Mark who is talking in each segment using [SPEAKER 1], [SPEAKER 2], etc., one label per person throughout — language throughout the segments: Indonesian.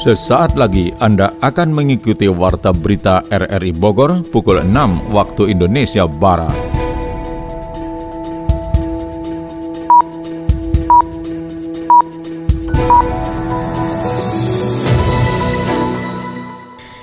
[SPEAKER 1] Sesaat lagi Anda akan mengikuti Warta Berita RRI Bogor pukul 6 waktu Indonesia Barat.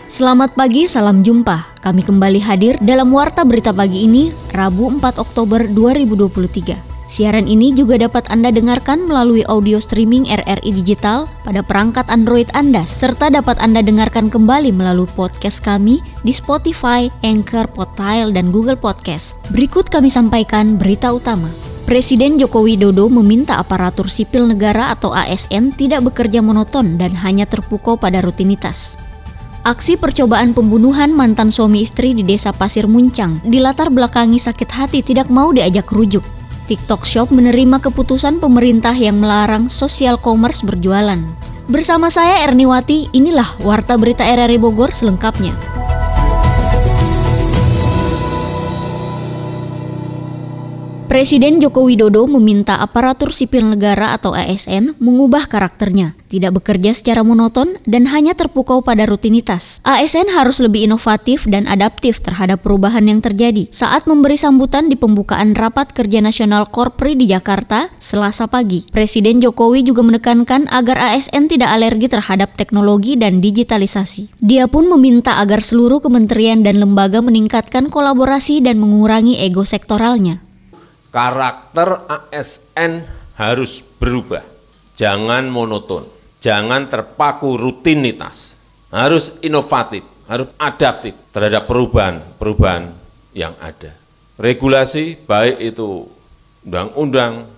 [SPEAKER 2] Selamat pagi, salam jumpa. Kami kembali hadir dalam Warta Berita Pagi ini, Rabu 4 Oktober 2023. Siaran ini juga dapat Anda dengarkan melalui audio streaming RRI Digital pada perangkat Android Anda, serta dapat Anda dengarkan kembali melalui podcast kami di Spotify, Anchor, Podtail, dan Google Podcast. Berikut kami sampaikan berita utama. Presiden Joko Widodo meminta aparatur sipil negara atau ASN tidak bekerja monoton dan hanya terpukau pada rutinitas. Aksi percobaan pembunuhan mantan suami istri di desa Pasir Muncang dilatar belakangi sakit hati tidak mau diajak rujuk. TikTok Shop menerima keputusan pemerintah yang melarang sosial commerce berjualan. Bersama saya Erniwati, inilah Warta Berita RRI Bogor selengkapnya. Presiden Joko Widodo meminta aparatur sipil negara atau ASN mengubah karakternya, tidak bekerja secara monoton dan hanya terpukau pada rutinitas. ASN harus lebih inovatif dan adaptif terhadap perubahan yang terjadi. Saat memberi sambutan di pembukaan Rapat Kerja Nasional Korpri di Jakarta, Selasa pagi, Presiden Jokowi juga menekankan agar ASN tidak alergi terhadap teknologi dan digitalisasi. Dia pun meminta agar seluruh kementerian dan lembaga meningkatkan kolaborasi dan mengurangi ego sektoralnya
[SPEAKER 3] karakter ASN harus berubah. Jangan monoton, jangan terpaku rutinitas. Harus inovatif, harus adaptif terhadap perubahan-perubahan yang ada. Regulasi baik itu undang-undang,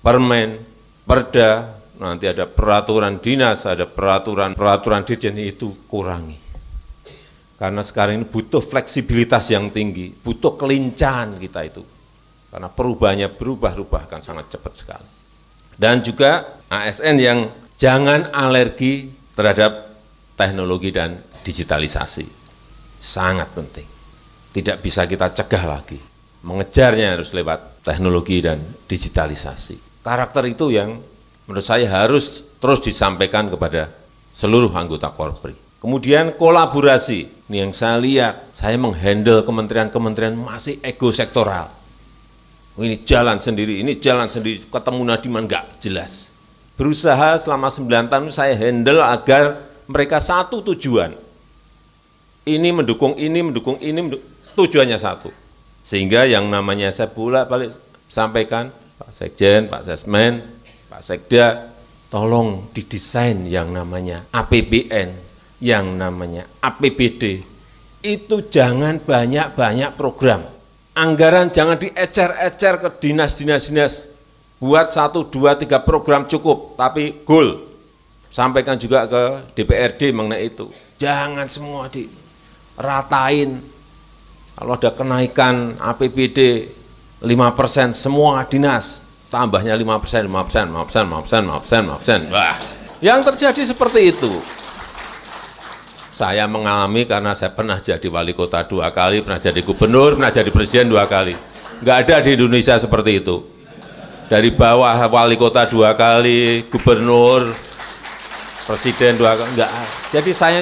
[SPEAKER 3] permen, perda, nanti ada peraturan dinas, ada peraturan-peraturan dirjen itu kurangi. Karena sekarang ini butuh fleksibilitas yang tinggi, butuh kelincahan kita itu karena perubahannya berubah-ubah akan sangat cepat sekali. Dan juga ASN yang jangan alergi terhadap teknologi dan digitalisasi. Sangat penting. Tidak bisa kita cegah lagi. Mengejarnya harus lewat teknologi dan digitalisasi. Karakter itu yang menurut saya harus terus disampaikan kepada seluruh anggota Korpri. Kemudian kolaborasi, ini yang saya lihat, saya menghandle kementerian-kementerian masih ego sektoral ini jalan sendiri, ini jalan sendiri, ketemu Nadiman enggak jelas. Berusaha selama 9 tahun saya handle agar mereka satu tujuan. Ini mendukung ini, mendukung ini, mendukung, tujuannya satu. Sehingga yang namanya saya bolak balik sampaikan, Pak Sekjen, Pak Sesmen, Pak Sekda, tolong didesain yang namanya APBN, yang namanya APBD. Itu jangan banyak-banyak program anggaran jangan diecer-ecer ke dinas-dinas-dinas. Buat satu, dua, tiga program cukup, tapi goal. Sampaikan juga ke DPRD mengenai itu. Jangan semua diratain. Kalau ada kenaikan APBD 5 persen, semua dinas tambahnya 5 persen, 5 persen, 5 persen, 5 persen, 5 persen, 5 persen. Wah, yang terjadi seperti itu. Saya mengalami karena saya pernah jadi wali kota dua kali, pernah jadi gubernur, pernah jadi presiden dua kali. Enggak ada di Indonesia seperti itu. Dari bawah wali kota dua kali, gubernur, presiden dua kali, enggak. Jadi saya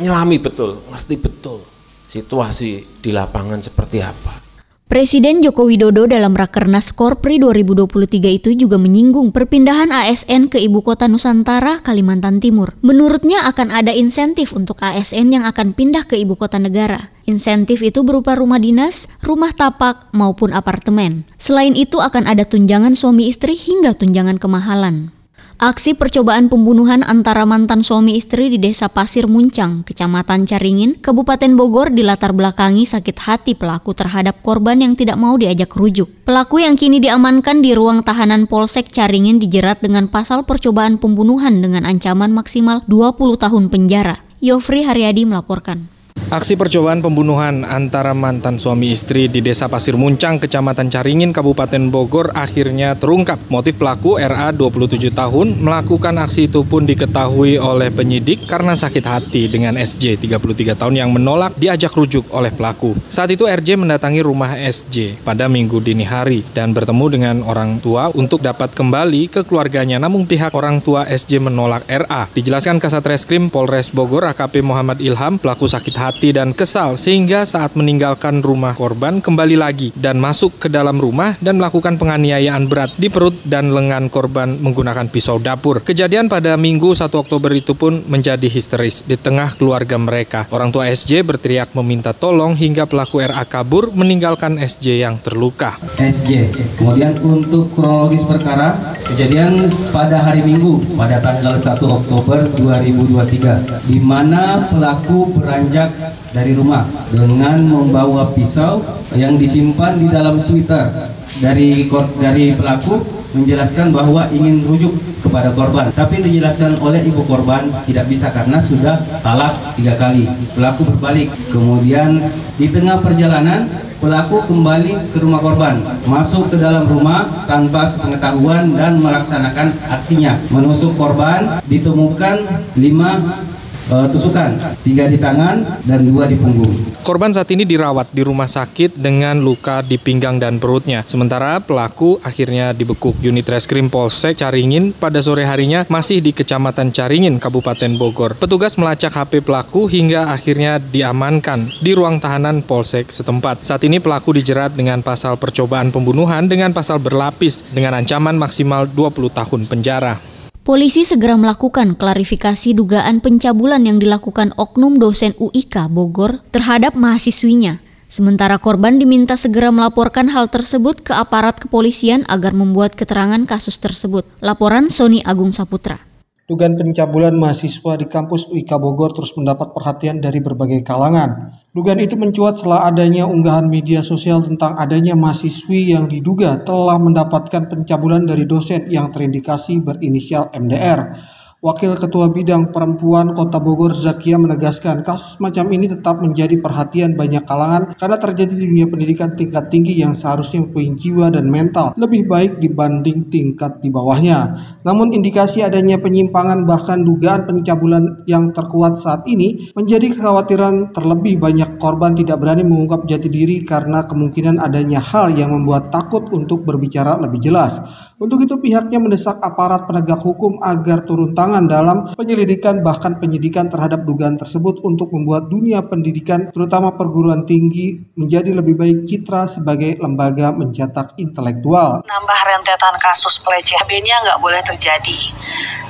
[SPEAKER 3] nyelami betul, ngerti betul situasi di lapangan seperti apa.
[SPEAKER 2] Presiden Joko Widodo dalam Rakernas Korpri 2023 itu juga menyinggung perpindahan ASN ke Ibu Kota Nusantara, Kalimantan Timur. Menurutnya akan ada insentif untuk ASN yang akan pindah ke Ibu Kota Negara. Insentif itu berupa rumah dinas, rumah tapak, maupun apartemen. Selain itu akan ada tunjangan suami istri hingga tunjangan kemahalan. Aksi percobaan pembunuhan antara mantan suami istri di Desa Pasir Muncang, Kecamatan Caringin, Kabupaten Bogor dilatar belakangi sakit hati pelaku terhadap korban yang tidak mau diajak rujuk. Pelaku yang kini diamankan di ruang tahanan Polsek Caringin dijerat dengan pasal percobaan pembunuhan dengan ancaman maksimal 20 tahun penjara. Yofri Haryadi melaporkan.
[SPEAKER 4] Aksi percobaan pembunuhan antara mantan suami istri di Desa Pasir Muncang, Kecamatan Caringin, Kabupaten Bogor akhirnya terungkap. Motif pelaku RA 27 tahun melakukan aksi itu pun diketahui oleh penyidik karena sakit hati dengan SJ 33 tahun yang menolak diajak rujuk oleh pelaku. Saat itu RJ mendatangi rumah SJ pada minggu dini hari dan bertemu dengan orang tua untuk dapat kembali ke keluarganya namun pihak orang tua SJ menolak RA. Dijelaskan Kasat Reskrim Polres Bogor AKP Muhammad Ilham, pelaku sakit hati hati dan kesal sehingga saat meninggalkan rumah korban kembali lagi dan masuk ke dalam rumah dan melakukan penganiayaan berat di perut dan lengan korban menggunakan pisau dapur. Kejadian pada Minggu 1 Oktober itu pun menjadi histeris di tengah keluarga mereka. Orang tua SJ berteriak meminta tolong hingga pelaku RA kabur meninggalkan SJ yang terluka.
[SPEAKER 5] SJ. Kemudian untuk kronologis perkara, kejadian pada hari Minggu pada tanggal 1 Oktober 2023 di mana pelaku beranjak dari rumah dengan membawa pisau yang disimpan di dalam sweater dari dari pelaku menjelaskan bahwa ingin rujuk kepada korban. Tapi dijelaskan oleh ibu korban tidak bisa karena sudah talak tiga kali. Pelaku berbalik. Kemudian di tengah perjalanan pelaku kembali ke rumah korban. Masuk ke dalam rumah tanpa sepengetahuan dan melaksanakan aksinya. Menusuk korban ditemukan lima uh, tusukan, tiga di tangan dan dua di punggung.
[SPEAKER 4] Korban saat ini dirawat di rumah sakit dengan luka di pinggang dan perutnya. Sementara pelaku akhirnya dibekuk unit reskrim Polsek Caringin pada sore harinya masih di Kecamatan Caringin, Kabupaten Bogor. Petugas melacak HP pelaku hingga akhirnya diamankan di ruang tahanan Polsek setempat. Saat ini pelaku dijerat dengan pasal percobaan pembunuhan dengan pasal berlapis dengan ancaman maksimal 20 tahun penjara.
[SPEAKER 2] Polisi segera melakukan klarifikasi dugaan pencabulan yang dilakukan oknum dosen UIK Bogor terhadap mahasiswinya. Sementara korban diminta segera melaporkan hal tersebut ke aparat kepolisian agar membuat keterangan kasus tersebut. Laporan Sony Agung Saputra.
[SPEAKER 6] Dugaan pencabulan mahasiswa di kampus UIK Bogor terus mendapat perhatian dari berbagai kalangan. Dugaan itu mencuat setelah adanya unggahan media sosial tentang adanya mahasiswi yang diduga telah mendapatkan pencabulan dari dosen yang terindikasi berinisial MDR. Wakil Ketua Bidang Perempuan Kota Bogor Zakia menegaskan kasus macam ini tetap menjadi perhatian banyak kalangan karena terjadi di dunia pendidikan tingkat tinggi yang seharusnya mempunyai jiwa dan mental lebih baik dibanding tingkat di bawahnya. Namun indikasi adanya penyimpangan bahkan dugaan pencabulan yang terkuat saat ini menjadi kekhawatiran terlebih banyak korban tidak berani mengungkap jati diri karena kemungkinan adanya hal yang membuat takut untuk berbicara lebih jelas. Untuk itu pihaknya mendesak aparat penegak hukum agar turun tangan dalam penyelidikan bahkan penyidikan terhadap dugaan tersebut untuk membuat dunia pendidikan terutama perguruan tinggi menjadi lebih baik citra sebagai lembaga mencetak intelektual.
[SPEAKER 7] Nambah rentetan kasus pelecehan nggak boleh terjadi.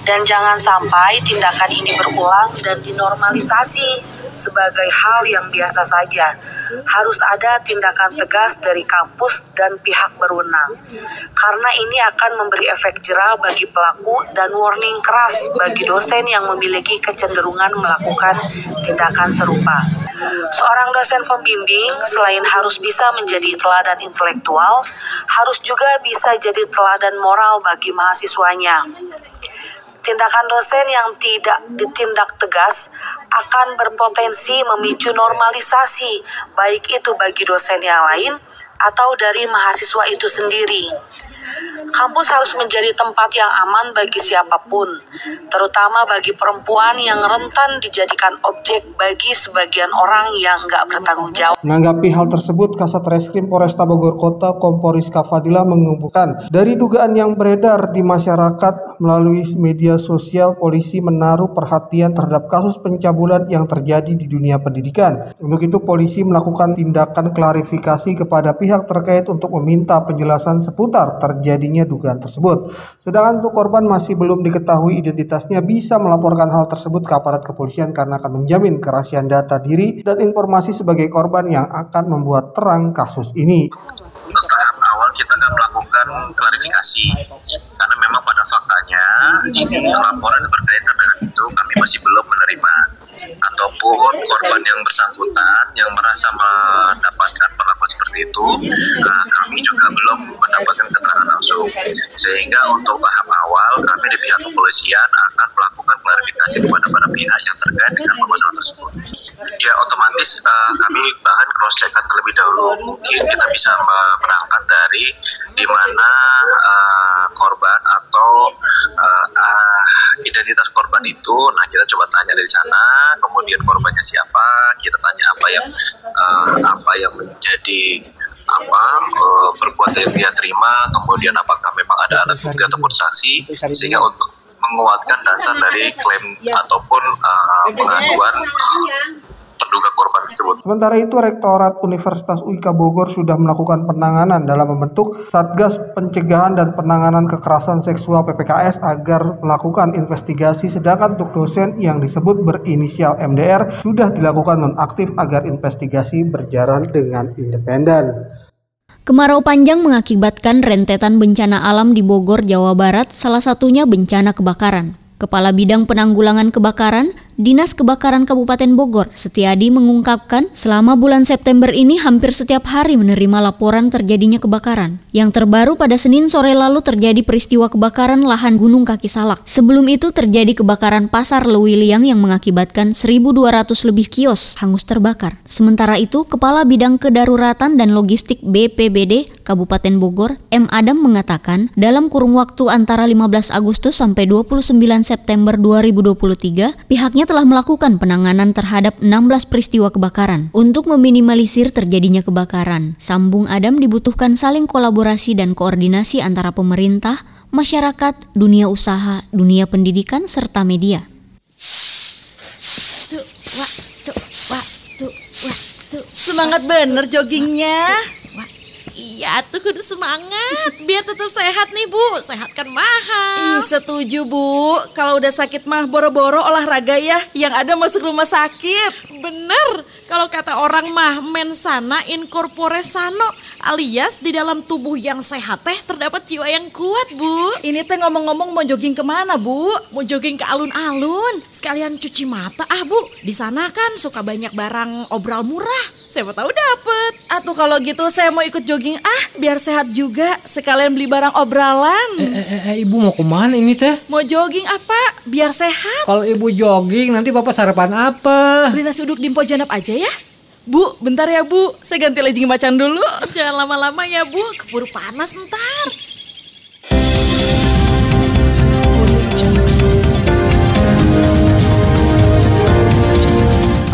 [SPEAKER 7] Dan jangan sampai tindakan ini berulang dan dinormalisasi sebagai hal yang biasa saja. Harus ada tindakan tegas dari kampus dan pihak berwenang. Karena ini akan memberi efek jerah bagi pelaku dan warning keras bagi dosen yang memiliki kecenderungan melakukan tindakan serupa. Seorang dosen pembimbing selain harus bisa menjadi teladan intelektual, harus juga bisa jadi teladan moral bagi mahasiswanya. Tindakan dosen yang tidak ditindak tegas akan berpotensi memicu normalisasi, baik itu bagi dosen yang lain atau dari mahasiswa itu sendiri. Kampus harus menjadi tempat yang aman bagi siapa pun, terutama bagi perempuan yang rentan dijadikan objek bagi sebagian orang yang nggak bertanggung jawab.
[SPEAKER 6] Menanggapi hal tersebut, Kasat Reskrim Polresta Bogor Kota Komporis Kafadila mengumpulkan dari dugaan yang beredar di masyarakat melalui media sosial, polisi menaruh perhatian terhadap kasus pencabulan yang terjadi di dunia pendidikan. Untuk itu, polisi melakukan tindakan klarifikasi kepada pihak terkait untuk meminta penjelasan seputar terjadinya dugaan tersebut. Sedangkan untuk korban masih belum diketahui identitasnya bisa melaporkan hal tersebut ke aparat kepolisian karena akan menjamin kerahasiaan data diri dan informasi sebagai korban yang akan membuat terang kasus ini.
[SPEAKER 8] tahap awal kita akan melakukan klarifikasi karena memang pada faktanya ini laporan berkaitan dengan itu kami masih belum menerima ataupun korban yang bersangkutan yang merasa mendapatkan perlakuan seperti itu nah, kami juga belum mendapatkan keterangan langsung sehingga untuk tahap awal kami di pihak kepolisian akan melakukan klarifikasi kepada para pihak yang terkait dengan permasalahan tersebut. Ya otomatis uh, kami bahan cross check terlebih dahulu. Mungkin kita bisa berangkat dari di mana uh, korban atau uh, uh, identitas korban itu. Nah kita coba tanya dari sana. Kemudian korbannya siapa? Kita tanya apa yang uh, apa yang menjadi apa uh, perbuatan yang dia terima. Kemudian apakah memang ada alat bukti ataupun saksi sehingga untuk menguatkan dasar dari klaim ataupun uh, pengaduan uh, terduga korban tersebut.
[SPEAKER 6] Sementara itu, Rektorat Universitas UIK Bogor sudah melakukan penanganan dalam membentuk Satgas Pencegahan dan Penanganan Kekerasan Seksual PPKS agar melakukan investigasi sedangkan untuk dosen yang disebut berinisial MDR sudah dilakukan nonaktif agar investigasi berjalan dengan independen.
[SPEAKER 2] Kemarau panjang mengakibatkan rentetan bencana alam di Bogor, Jawa Barat, salah satunya bencana kebakaran. Kepala Bidang Penanggulangan Kebakaran, Dinas Kebakaran Kabupaten Bogor, Setiadi mengungkapkan selama bulan September ini hampir setiap hari menerima laporan terjadinya kebakaran. Yang terbaru pada Senin sore lalu terjadi peristiwa kebakaran lahan Gunung Kaki Salak. Sebelum itu terjadi kebakaran Pasar Lewiliang yang mengakibatkan 1.200 lebih kios hangus terbakar. Sementara itu, Kepala Bidang Kedaruratan dan Logistik BPBD Kabupaten Bogor, M. Adam mengatakan, dalam kurun waktu antara 15 Agustus sampai 29 September 2023, pihaknya telah melakukan penanganan terhadap 16 peristiwa kebakaran. Untuk meminimalisir terjadinya kebakaran, sambung Adam dibutuhkan saling kolaborasi dan koordinasi antara pemerintah, masyarakat, dunia usaha, dunia pendidikan, serta media.
[SPEAKER 9] Semangat bener joggingnya.
[SPEAKER 10] Iya tuh kudu semangat biar tetap sehat nih bu. Sehat kan mahal.
[SPEAKER 9] Ih, setuju bu. Kalau udah sakit mah boro-boro olahraga ya yang ada masuk rumah sakit.
[SPEAKER 10] Bener. Kalau kata orang mah mensana incorpore sano alias di dalam tubuh yang sehat teh terdapat jiwa yang kuat bu.
[SPEAKER 9] Ini teh ngomong-ngomong mau jogging ke mana bu?
[SPEAKER 10] Mau jogging ke alun-alun. Sekalian cuci mata ah bu. Di sana kan suka banyak barang obral murah siapa tahu dapet.
[SPEAKER 9] Atuh kalau gitu saya mau ikut jogging. Ah biar sehat juga. Sekalian beli barang obralan.
[SPEAKER 11] Eh, eh, eh, ibu mau ke mana ini teh?
[SPEAKER 9] Mau jogging apa biar sehat.
[SPEAKER 11] Kalau ibu jogging nanti bapak sarapan apa?
[SPEAKER 9] Beli nasi uduk di janap aja ya. Bu, bentar ya Bu, saya ganti legging macan dulu.
[SPEAKER 10] Jangan lama-lama ya Bu, keburu panas ntar.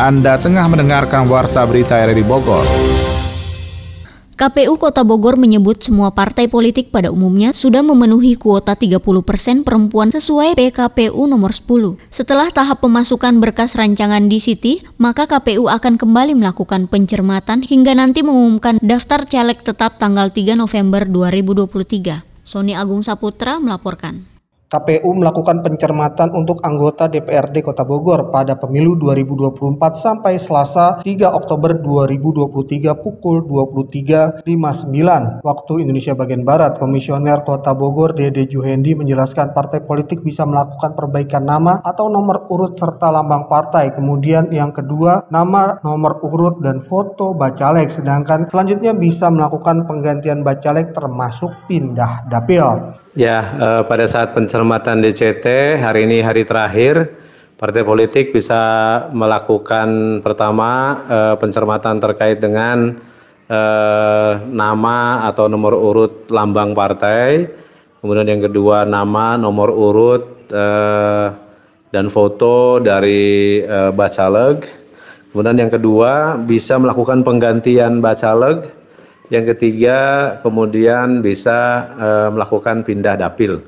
[SPEAKER 12] Anda tengah mendengarkan Warta Berita RRI Bogor.
[SPEAKER 2] KPU Kota Bogor menyebut semua partai politik pada umumnya sudah memenuhi kuota 30% perempuan sesuai PKPU nomor 10. Setelah tahap pemasukan berkas rancangan DCT, maka KPU akan kembali melakukan pencermatan hingga nanti mengumumkan daftar caleg tetap tanggal 3 November 2023. Sony Agung Saputra melaporkan.
[SPEAKER 6] KPU melakukan pencermatan untuk anggota DPRD Kota Bogor pada pemilu 2024 sampai Selasa 3 Oktober 2023 pukul 23.59 waktu Indonesia bagian Barat. Komisioner Kota Bogor Dede Juhendi menjelaskan partai politik bisa melakukan perbaikan nama atau nomor urut serta lambang partai. Kemudian yang kedua, nama, nomor urut dan foto bacalek. Sedangkan selanjutnya bisa melakukan penggantian bacalek termasuk pindah dapil.
[SPEAKER 13] Ya, eh, pada saat pencermatan DCT hari ini hari terakhir, partai politik bisa melakukan pertama eh, pencermatan terkait dengan eh, nama atau nomor urut lambang partai, kemudian yang kedua nama, nomor urut eh, dan foto dari eh, bacaleg, kemudian yang kedua bisa melakukan penggantian bacaleg yang ketiga kemudian bisa e, melakukan pindah dapil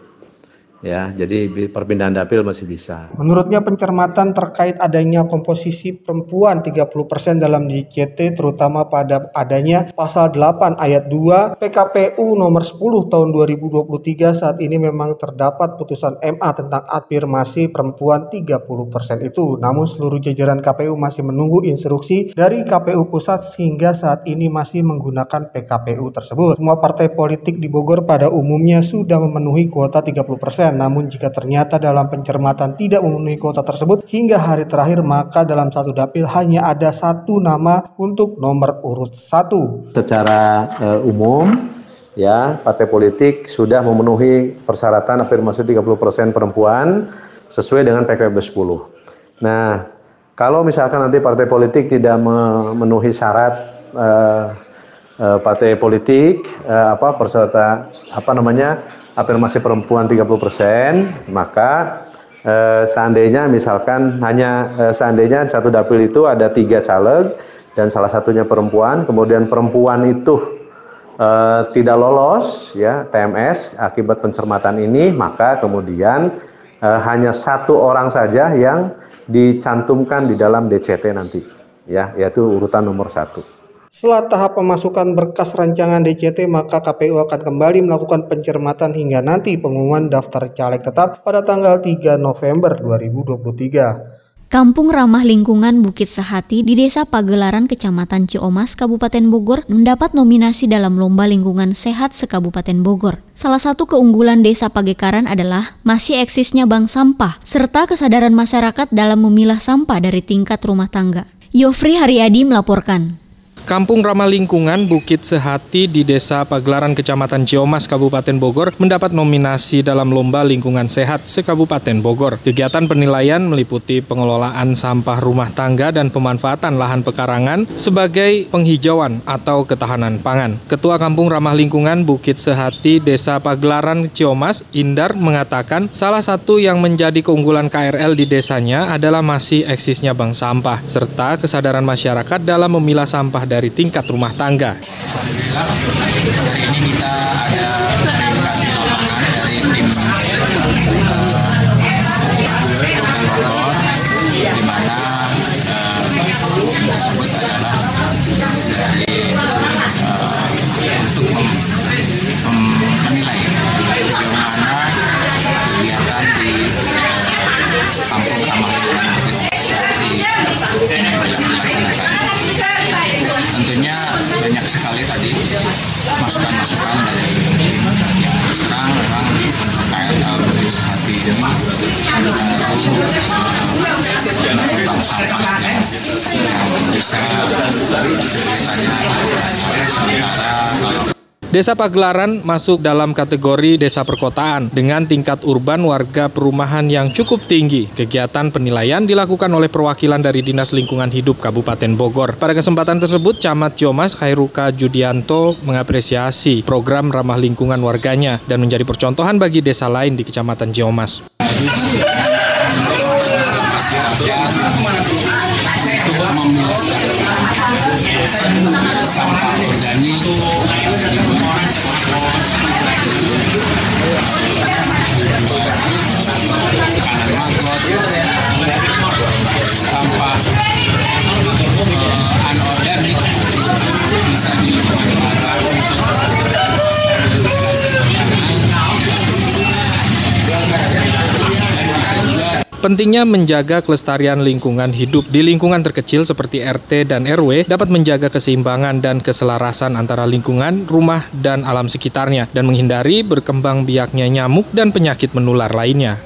[SPEAKER 13] ya jadi perpindahan dapil masih bisa.
[SPEAKER 6] Menurutnya pencermatan terkait adanya komposisi perempuan 30% dalam DCT terutama pada adanya pasal 8 ayat 2 PKPU nomor 10 tahun 2023 saat ini memang terdapat putusan MA tentang afirmasi perempuan 30% itu. Namun seluruh jajaran KPU masih menunggu instruksi dari KPU pusat sehingga saat ini masih menggunakan PKPU tersebut. Semua partai politik di Bogor pada umumnya sudah memenuhi kuota 30% namun jika ternyata dalam pencermatan tidak memenuhi kuota tersebut hingga hari terakhir maka dalam satu dapil hanya ada satu nama untuk nomor urut satu.
[SPEAKER 13] Secara uh, umum ya partai politik sudah memenuhi persyaratan afirmasi 30% perempuan sesuai dengan PKB 10. Nah, kalau misalkan nanti partai politik tidak memenuhi syarat eh, eh, partai politik eh, apa perserta apa namanya afirmasi perempuan 30%, maka eh, seandainya misalkan hanya eh, seandainya satu dapil itu ada tiga caleg dan salah satunya perempuan, kemudian perempuan itu uh, tidak lolos ya TMS akibat pencermatan ini, maka kemudian uh, hanya satu orang saja yang dicantumkan di dalam DCT nanti, ya, yaitu urutan nomor satu.
[SPEAKER 6] Setelah tahap pemasukan berkas rancangan DCT, maka KPU akan kembali melakukan pencermatan hingga nanti pengumuman daftar caleg tetap pada tanggal 3 November 2023.
[SPEAKER 2] Kampung Ramah Lingkungan Bukit Sehati di Desa Pagelaran Kecamatan Ciomas, Kabupaten Bogor mendapat nominasi dalam Lomba Lingkungan Sehat Sekabupaten Bogor. Salah satu keunggulan Desa Pagekaran adalah masih eksisnya bank sampah serta kesadaran masyarakat dalam memilah sampah dari tingkat rumah tangga. Yofri Haryadi melaporkan.
[SPEAKER 4] Kampung Ramah Lingkungan Bukit Sehati di Desa Pagelaran Kecamatan Ciomas Kabupaten Bogor mendapat nominasi dalam Lomba Lingkungan Sehat se-Kabupaten Bogor. Kegiatan penilaian meliputi pengelolaan sampah rumah tangga dan pemanfaatan lahan pekarangan sebagai penghijauan atau ketahanan pangan. Ketua Kampung Ramah Lingkungan Bukit Sehati Desa Pagelaran Ciomas, Indar, mengatakan salah satu yang menjadi keunggulan KRL di desanya adalah masih eksisnya bank sampah serta kesadaran masyarakat dalam memilah sampah dari tingkat rumah tangga.
[SPEAKER 14] Alhamdulillah hari ini kita
[SPEAKER 4] Desa Pagelaran masuk dalam kategori desa perkotaan dengan tingkat urban warga perumahan yang cukup tinggi. Kegiatan penilaian dilakukan oleh perwakilan dari Dinas Lingkungan Hidup Kabupaten Bogor. Pada kesempatan tersebut, Camat Jomas Khairuka Judianto mengapresiasi program ramah lingkungan warganya dan menjadi percontohan bagi desa lain di Kecamatan Jomas. Pentingnya menjaga kelestarian lingkungan hidup di lingkungan terkecil seperti RT dan RW dapat menjaga keseimbangan dan keselarasan antara lingkungan, rumah, dan alam sekitarnya dan menghindari berkembang biaknya nyamuk dan penyakit menular lainnya.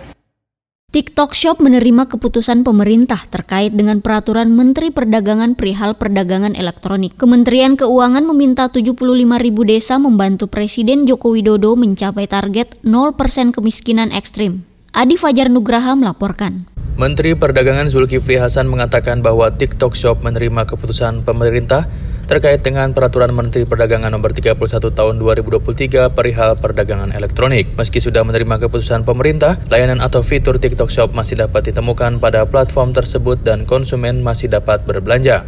[SPEAKER 2] TikTok Shop menerima keputusan pemerintah terkait dengan peraturan Menteri Perdagangan perihal perdagangan elektronik. Kementerian Keuangan meminta 75 ribu desa membantu Presiden Joko Widodo mencapai target 0% kemiskinan ekstrim. Adi Fajar Nugraha melaporkan.
[SPEAKER 15] Menteri Perdagangan Zulkifli Hasan mengatakan bahwa TikTok Shop menerima keputusan pemerintah terkait dengan Peraturan Menteri Perdagangan Nomor 31 Tahun 2023 perihal perdagangan elektronik. Meski sudah menerima keputusan pemerintah, layanan atau fitur TikTok Shop masih dapat ditemukan pada platform tersebut dan konsumen masih dapat berbelanja.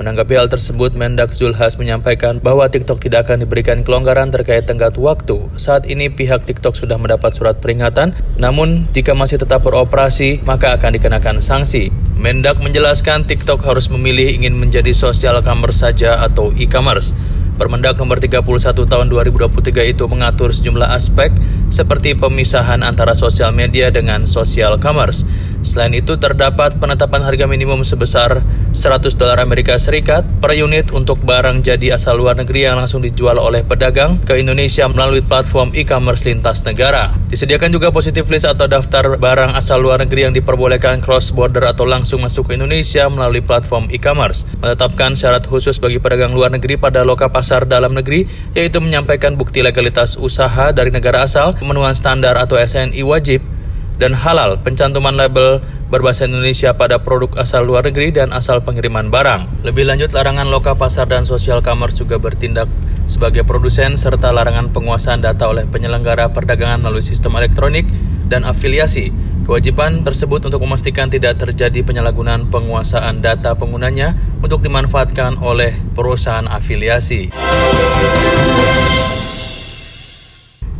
[SPEAKER 15] Menanggapi hal tersebut, Mendak Zulhas menyampaikan bahwa TikTok tidak akan diberikan kelonggaran terkait tenggat waktu. Saat ini pihak TikTok sudah mendapat surat peringatan, namun jika masih tetap beroperasi, maka akan dikenakan sanksi. Mendak menjelaskan TikTok harus memilih ingin menjadi sosial commerce saja atau e-commerce. Permendak nomor 31 tahun 2023 itu mengatur sejumlah aspek seperti pemisahan antara sosial media dengan sosial commerce. Selain itu, terdapat penetapan harga minimum sebesar 100 dolar Amerika Serikat per unit untuk barang jadi asal luar negeri yang langsung dijual oleh pedagang ke Indonesia melalui platform e-commerce lintas negara. Disediakan juga positif list atau daftar barang asal luar negeri yang diperbolehkan cross border atau langsung masuk ke Indonesia melalui platform e-commerce. Menetapkan syarat khusus bagi pedagang luar negeri pada loka pasar dalam negeri, yaitu menyampaikan bukti legalitas usaha dari negara asal, pemenuhan standar atau SNI wajib, dan halal pencantuman label berbahasa Indonesia pada produk asal luar negeri dan asal pengiriman barang. Lebih lanjut, larangan loka pasar dan social commerce juga bertindak sebagai produsen serta larangan penguasaan data oleh penyelenggara perdagangan melalui sistem elektronik dan afiliasi. Kewajiban tersebut untuk memastikan tidak terjadi penyalahgunaan penguasaan data penggunanya untuk dimanfaatkan oleh perusahaan afiliasi.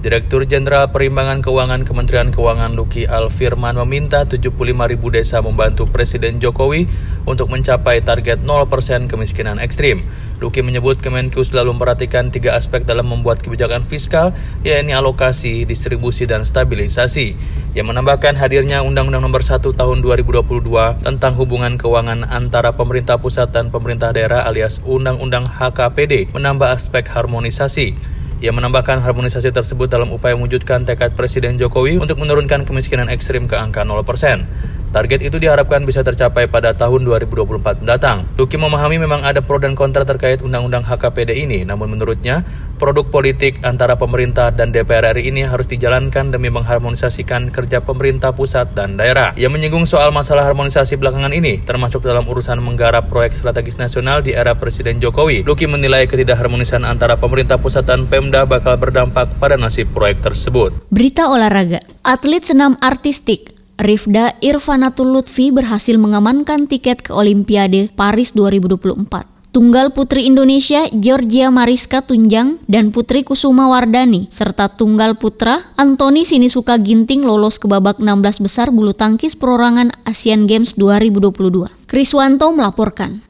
[SPEAKER 15] Direktur Jenderal Perimbangan Keuangan Kementerian Keuangan Luki Alfirman meminta 75 ribu desa membantu Presiden Jokowi untuk mencapai target 0% kemiskinan ekstrim. Luki menyebut Kemenku selalu memperhatikan tiga aspek dalam membuat kebijakan fiskal, yaitu alokasi, distribusi, dan stabilisasi. Yang menambahkan hadirnya Undang-Undang Nomor 1 Tahun 2022 tentang hubungan keuangan antara pemerintah pusat dan pemerintah daerah alias Undang-Undang HKPD menambah aspek harmonisasi. Ia menambahkan harmonisasi tersebut dalam upaya mewujudkan tekad Presiden Jokowi untuk menurunkan kemiskinan ekstrim ke angka 0%. Target itu diharapkan bisa tercapai pada tahun 2024 mendatang. Luki memahami memang ada pro dan kontra terkait Undang-Undang HKPD ini, namun menurutnya produk politik antara pemerintah dan DPR RI ini harus dijalankan demi mengharmonisasikan kerja pemerintah pusat dan daerah. Ia menyinggung soal masalah harmonisasi belakangan ini, termasuk dalam urusan menggarap proyek strategis nasional di era Presiden Jokowi. Luki menilai ketidakharmonisan antara pemerintah pusat dan Pemda bakal berdampak pada nasib proyek tersebut.
[SPEAKER 2] Berita olahraga, atlet senam artistik Rifda Irfanatul Lutfi berhasil mengamankan tiket ke Olimpiade Paris 2024. Tunggal Putri Indonesia Georgia Mariska Tunjang dan Putri Kusuma Wardani serta Tunggal Putra Antoni Sinisuka Ginting lolos ke babak 16 besar bulu tangkis perorangan Asian Games 2022. Kriswanto melaporkan.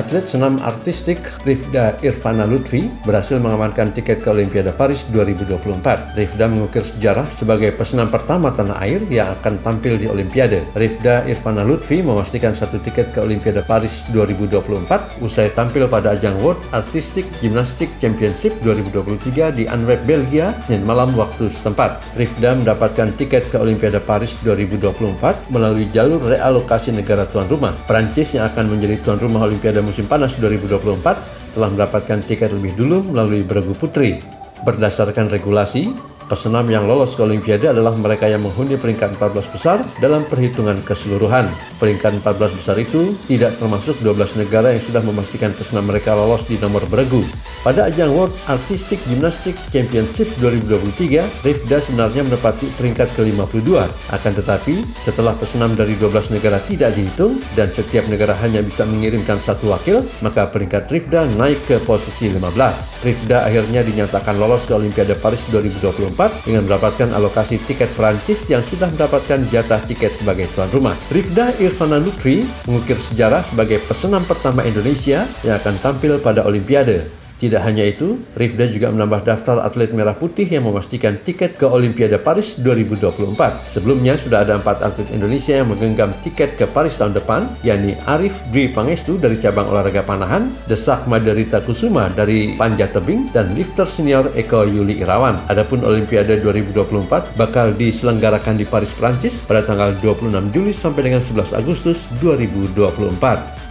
[SPEAKER 16] Atlet senam artistik Rifda Irfana Lutfi berhasil mengamankan tiket ke Olimpiade Paris 2024. Rifda mengukir sejarah sebagai pesenam pertama tanah air yang akan tampil di Olimpiade. Rifda Irfana Lutfi memastikan satu tiket ke Olimpiade Paris 2024 usai tampil pada ajang World Artistic Gymnastic Championship 2023 di Antwerp, Belgia, Senin malam waktu setempat. Rifda mendapatkan tiket ke Olimpiade Paris 2024 melalui jalur realokasi negara tuan rumah. Prancis yang akan menjadi tuan rumah Olimpiade musim panas 2024 telah mendapatkan tiket lebih dulu melalui beregu putri. Berdasarkan regulasi, Pesenam yang lolos ke Olimpiade adalah mereka yang menghuni peringkat 14 besar dalam perhitungan keseluruhan. Peringkat 14 besar itu tidak termasuk 12 negara yang sudah memastikan pesenam mereka lolos di nomor beregu. Pada ajang World Artistic Gymnastics Championship 2023, Rifda sebenarnya menepati peringkat ke-52. Akan tetapi, setelah pesenam dari 12 negara tidak dihitung dan setiap negara hanya bisa mengirimkan satu wakil, maka peringkat Rifda naik ke posisi 15. Rifda akhirnya dinyatakan lolos ke Olimpiade Paris 2024 dengan mendapatkan alokasi tiket Perancis yang sudah mendapatkan jatah tiket sebagai tuan rumah. Rifda Irfana Lutfi mengukir sejarah sebagai pesenam pertama Indonesia yang akan tampil pada Olimpiade. Tidak hanya itu, Rifda juga menambah daftar atlet merah putih yang memastikan tiket ke Olimpiade Paris 2024. Sebelumnya sudah ada empat atlet Indonesia yang menggenggam tiket ke Paris tahun depan, yakni Arif Dwi Pangestu dari cabang olahraga panahan, Desak Madarita Kusuma dari panjat tebing, dan lifter senior Eko Yuli Irawan. Adapun Olimpiade 2024 bakal diselenggarakan di Paris, Prancis pada tanggal 26 Juli sampai dengan 11 Agustus 2024.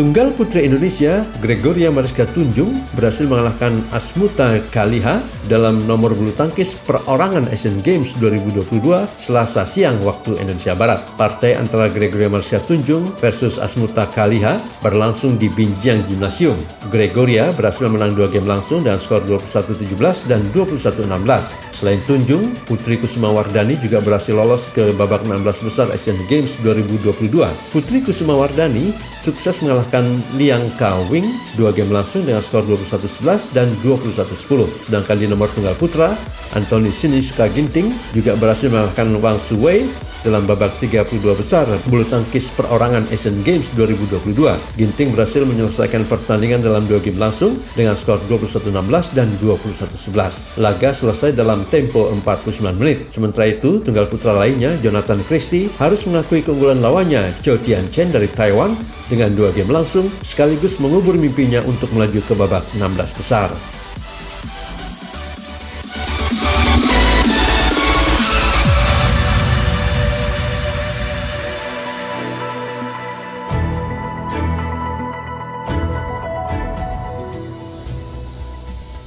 [SPEAKER 16] Tunggal Putri Indonesia, Gregoria Mariska Tunjung berhasil mengalahkan Asmuta Kaliha dalam nomor bulu tangkis perorangan Asian Games 2022 Selasa siang waktu Indonesia Barat. Partai antara Gregoria Mariska Tunjung versus Asmuta Kaliha berlangsung di Binjang Gymnasium. Gregoria berhasil menang dua game langsung dengan skor 21-17 dan 21-16. Selain Tunjung, Putri Kusuma Wardani juga berhasil lolos ke babak 16 besar Asian Games 2022. Putri Kusuma Wardani sukses mengalahkan Liang Ka-wing dua game langsung dengan skor 21-11 dan 21-10. Sedangkan di nomor tunggal putra, Anthony Sinisuka Ginting juga berhasil mengalahkan Wang Suwei dalam babak 32 besar bulu tangkis perorangan Asian Games 2022. Ginting berhasil menyelesaikan pertandingan dalam dua game langsung dengan skor 21-16 dan 21-11. Laga selesai dalam tempo 49 menit. Sementara itu, tunggal putra lainnya, Jonathan Christie, harus mengakui keunggulan lawannya, Chou Tian Chen dari Taiwan, dengan dua game langsung, sekaligus mengubur mimpinya untuk melaju ke babak 16 besar.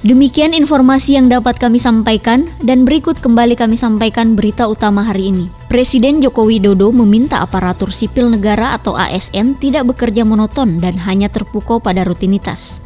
[SPEAKER 2] Demikian informasi yang dapat kami sampaikan dan berikut kembali kami sampaikan berita utama hari ini. Presiden Joko Widodo meminta aparatur sipil negara atau ASN tidak bekerja monoton dan hanya terpukau pada rutinitas.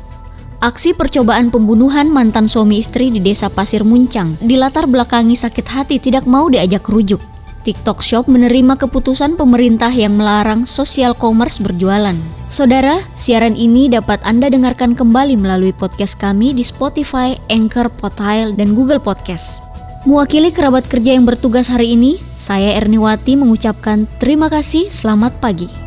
[SPEAKER 2] Aksi percobaan pembunuhan mantan suami istri di desa Pasir Muncang dilatar belakangi sakit hati tidak mau diajak rujuk. TikTok Shop menerima keputusan pemerintah yang melarang social commerce berjualan. Saudara, siaran ini dapat Anda dengarkan kembali melalui podcast kami di Spotify, Anchor, Potile, dan Google Podcast. Mewakili kerabat kerja yang bertugas hari ini, saya Erniwati mengucapkan terima kasih, selamat pagi.